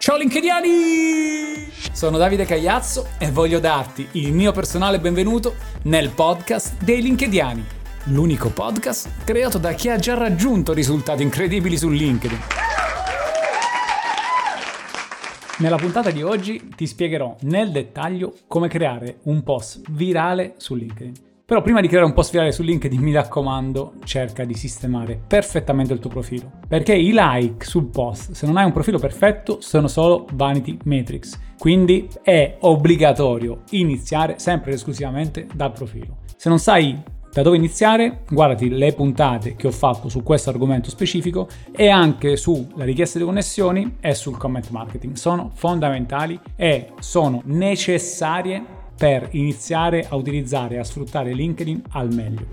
Ciao LinkedIani! Sono Davide Cagliazzo e voglio darti il mio personale benvenuto nel podcast dei LinkedIani, l'unico podcast creato da chi ha già raggiunto risultati incredibili su LinkedIn. Nella puntata di oggi ti spiegherò nel dettaglio come creare un post virale su LinkedIn. Però prima di creare un post virale su LinkedIn mi raccomando cerca di sistemare perfettamente il tuo profilo. Perché i like sul post, se non hai un profilo perfetto, sono solo vanity metrics. Quindi è obbligatorio iniziare sempre ed esclusivamente dal profilo. Se non sai da dove iniziare? Guardati le puntate che ho fatto su questo argomento specifico e anche sulla richiesta di connessioni e sul comment marketing. Sono fondamentali e sono necessarie per iniziare a utilizzare e a sfruttare LinkedIn al meglio.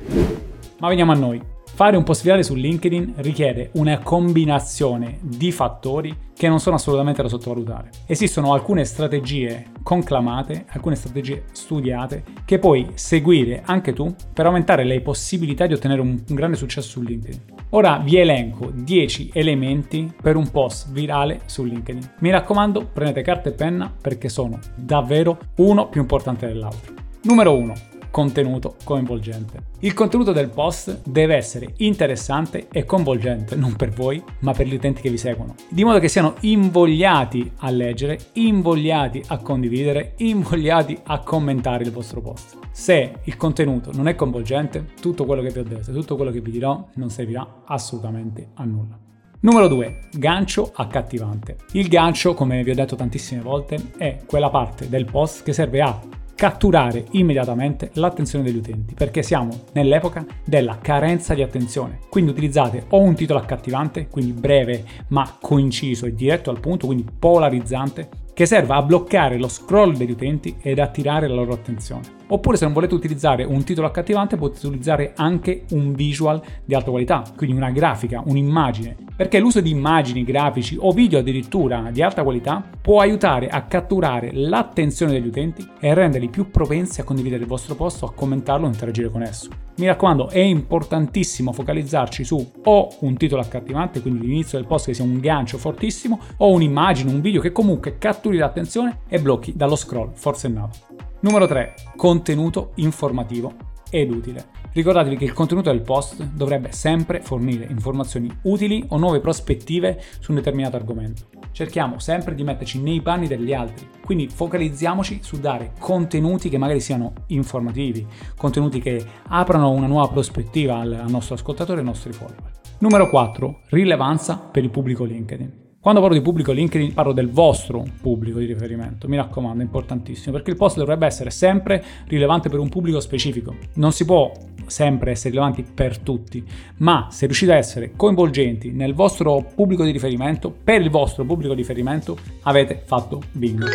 Ma veniamo a noi. Fare un post virale su LinkedIn richiede una combinazione di fattori che non sono assolutamente da sottovalutare. Esistono alcune strategie conclamate, alcune strategie studiate che puoi seguire anche tu per aumentare le possibilità di ottenere un, grande successo su LinkedIn. Ora vi elenco 10 elementi per un post virale su LinkedIn. Mi raccomando, prendete carta e penna perché sono davvero uno più importante dell'altro. Numero 1 contenuto coinvolgente. Il contenuto del post deve essere interessante e coinvolgente, non per voi, ma per gli utenti che vi seguono, di modo che siano invogliati a leggere, invogliati a condividere, invogliati a commentare il vostro post. Se il contenuto non è coinvolgente, tutto quello che vi ho detto, tutto quello che vi dirò non servirà assolutamente a nulla. Numero 2. Gancio accattivante. Il gancio, come vi ho detto tantissime volte, è quella parte del post che serve a catturare immediatamente l'attenzione degli utenti, perché siamo nell'epoca della carenza di attenzione. Quindi utilizzate o un titolo accattivante, quindi breve ma coinciso e diretto al punto, quindi polarizzante, che serva a bloccare lo scroll degli utenti ed attirare la loro attenzione. Oppure se non volete utilizzare un titolo accattivante potete utilizzare anche un visual di alta qualità, quindi una grafica, un'immagine, perché l'uso di immagini, grafici o video addirittura di alta qualità può aiutare a catturare l'attenzione degli utenti e renderli più propensi a condividere il vostro post o a commentarlo o interagire con esso. Mi raccomando, è importantissimo focalizzarci su o un titolo accattivante, quindi l'inizio del post che sia un gancio fortissimo, o un'immagine, un video che comunque catturi l'attenzione e blocchi dallo scroll forsennato. Numero 3. Contenuto informativo ed utile. Ricordatevi che il contenuto del post dovrebbe sempre fornire informazioni utili o nuove prospettive su un determinato argomento. Cerchiamo sempre di metterci nei panni degli altri, quindi focalizziamoci su dare contenuti che magari siano informativi, contenuti che aprano una nuova prospettiva al nostro ascoltatore e ai nostri follower. Numero 4. Rilevanza per il pubblico LinkedIn. Quando parlo di pubblico LinkedIn parlo del vostro pubblico di riferimento, mi raccomando, è importantissimo, perché il post dovrebbe essere sempre rilevante per un pubblico specifico. Non si può sempre essere rilevanti per tutti, ma se riuscite a essere coinvolgenti nel vostro pubblico di riferimento, per il vostro pubblico di riferimento, avete fatto bingo.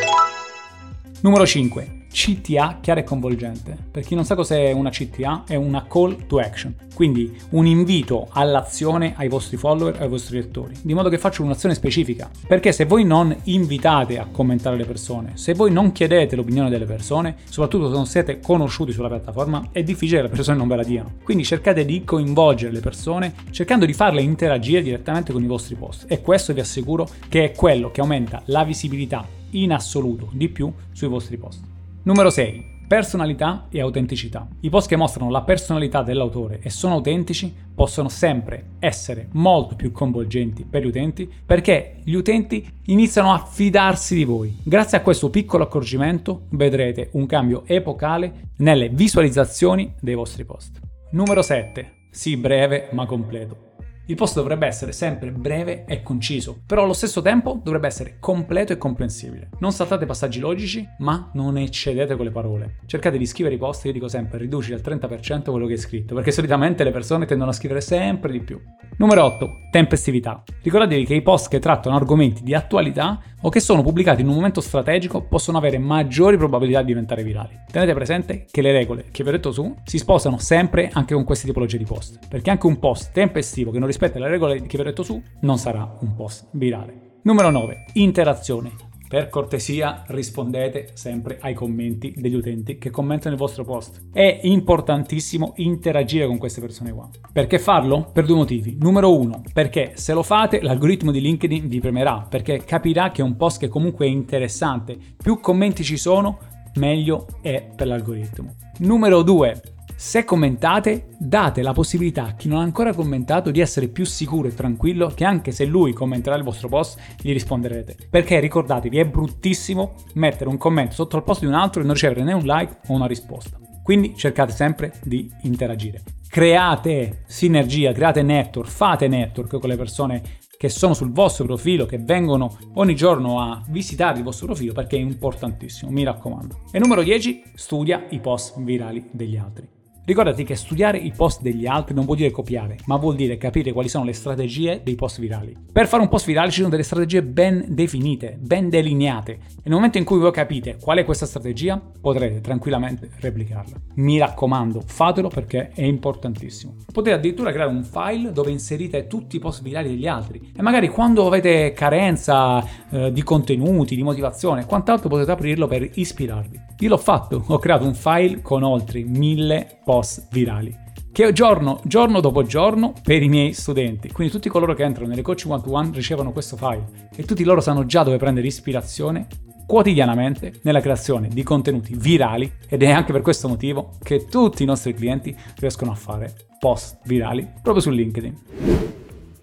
Numero 5. CTA chiara e coinvolgente. Per chi non sa cos'è una CTA, è una call to action, quindi un invito all'azione ai vostri follower ai vostri lettori, di modo che facciano un'azione specifica. Perché se voi non invitate a commentare le persone, se voi non chiedete l'opinione delle persone, soprattutto se non siete conosciuti sulla piattaforma, è difficile che le persone non ve la diano. Quindi cercate di coinvolgere le persone cercando di farle interagire direttamente con i vostri post e questo vi assicuro che è quello che aumenta la visibilità in assoluto di più sui vostri post. Numero 6. Personalità e autenticità. I post che mostrano la personalità dell'autore e sono autentici possono sempre essere molto più coinvolgenti per gli utenti perché gli utenti iniziano a fidarsi di voi. Grazie a questo piccolo accorgimento vedrete un cambio epocale nelle visualizzazioni dei vostri post. Numero 7. Sì breve ma completo. Il post dovrebbe essere sempre breve e conciso, però allo stesso tempo dovrebbe essere completo e comprensibile. Non saltate passaggi logici, ma non eccedete con le parole. Cercate di scrivere i post, io dico sempre riduci al 30% quello che è scritto, perché solitamente le persone tendono a scrivere sempre di più. Numero 8. Tempestività. Ricordatevi che i post che trattano argomenti di attualità o che sono pubblicati in un momento strategico possono avere maggiori probabilità di diventare virali. Tenete presente che le regole che vi ho detto su si sposano sempre anche con queste tipologie di post, perché anche un post tempestivo che non rispetta le regole che vi ho detto su non sarà un post virale. Numero 9. Interazione. Per cortesia rispondete sempre ai commenti degli utenti che commentano il vostro post. È importantissimo interagire con queste persone qua. Perché farlo? Per due motivi. Numero uno, perché se lo fate l'algoritmo di LinkedIn vi premerà, perché capirà che è un post che comunque è interessante. Più commenti ci sono, meglio è per l'algoritmo. Numero due, se commentate, date la possibilità a chi non ha ancora commentato di essere più sicuro e tranquillo che anche se lui commenterà il vostro post, gli risponderete. Perché ricordatevi, è bruttissimo mettere un commento sotto al post di un altro e non ricevere né un like o una risposta. Quindi cercate sempre di interagire. Create sinergia, create network, fate network con le persone che sono sul vostro profilo, che vengono ogni giorno a visitare il vostro profilo perché è importantissimo, mi raccomando. E numero 10, studia i post virali degli altri. Ricordati che studiare i post degli altri non vuol dire copiare, ma vuol dire capire quali sono le strategie dei post virali. Per fare un post virale ci sono delle strategie ben definite, ben delineate. E nel momento in cui voi capite qual è questa strategia, potrete tranquillamente replicarla. Mi raccomando, fatelo perché è importantissimo. Potete addirittura creare un file dove inserite tutti i post virali degli altri e magari quando avete carenza eh, di contenuti, di motivazione quant'altro potete aprirlo per ispirarvi. Io l'ho fatto, ho creato un file con oltre mille post virali che giorno, giorno dopo giorno per i miei studenti. Quindi tutti coloro che entrano nelle Coach One to One ricevono questo file e tutti loro sanno già dove prendere ispirazione quotidianamente nella creazione di contenuti virali ed è anche per questo motivo che tutti i nostri clienti riescono a fare post virali proprio su LinkedIn.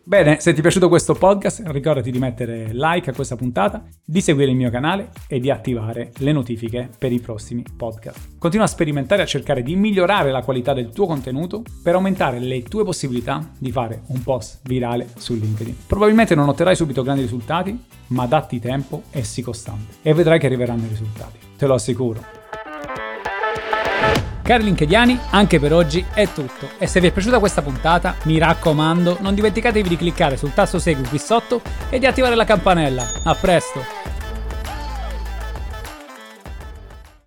Bene, se ti è piaciuto questo podcast, ricordati di mettere like a questa puntata, di seguire il mio canale e di attivare le notifiche per i prossimi podcast. Continua a sperimentare e a cercare di migliorare la qualità del tuo contenuto per aumentare le tue possibilità di fare un post virale su LinkedIn. Probabilmente non otterrai subito grandi risultati, ma datti tempo e sii costante e vedrai che arriveranno i risultati. Te lo assicuro. Cari linkediani, anche per oggi è tutto. E se vi è piaciuta questa puntata, mi raccomando, non dimenticatevi di cliccare sul tasto segui qui sotto e di attivare la campanella. A presto!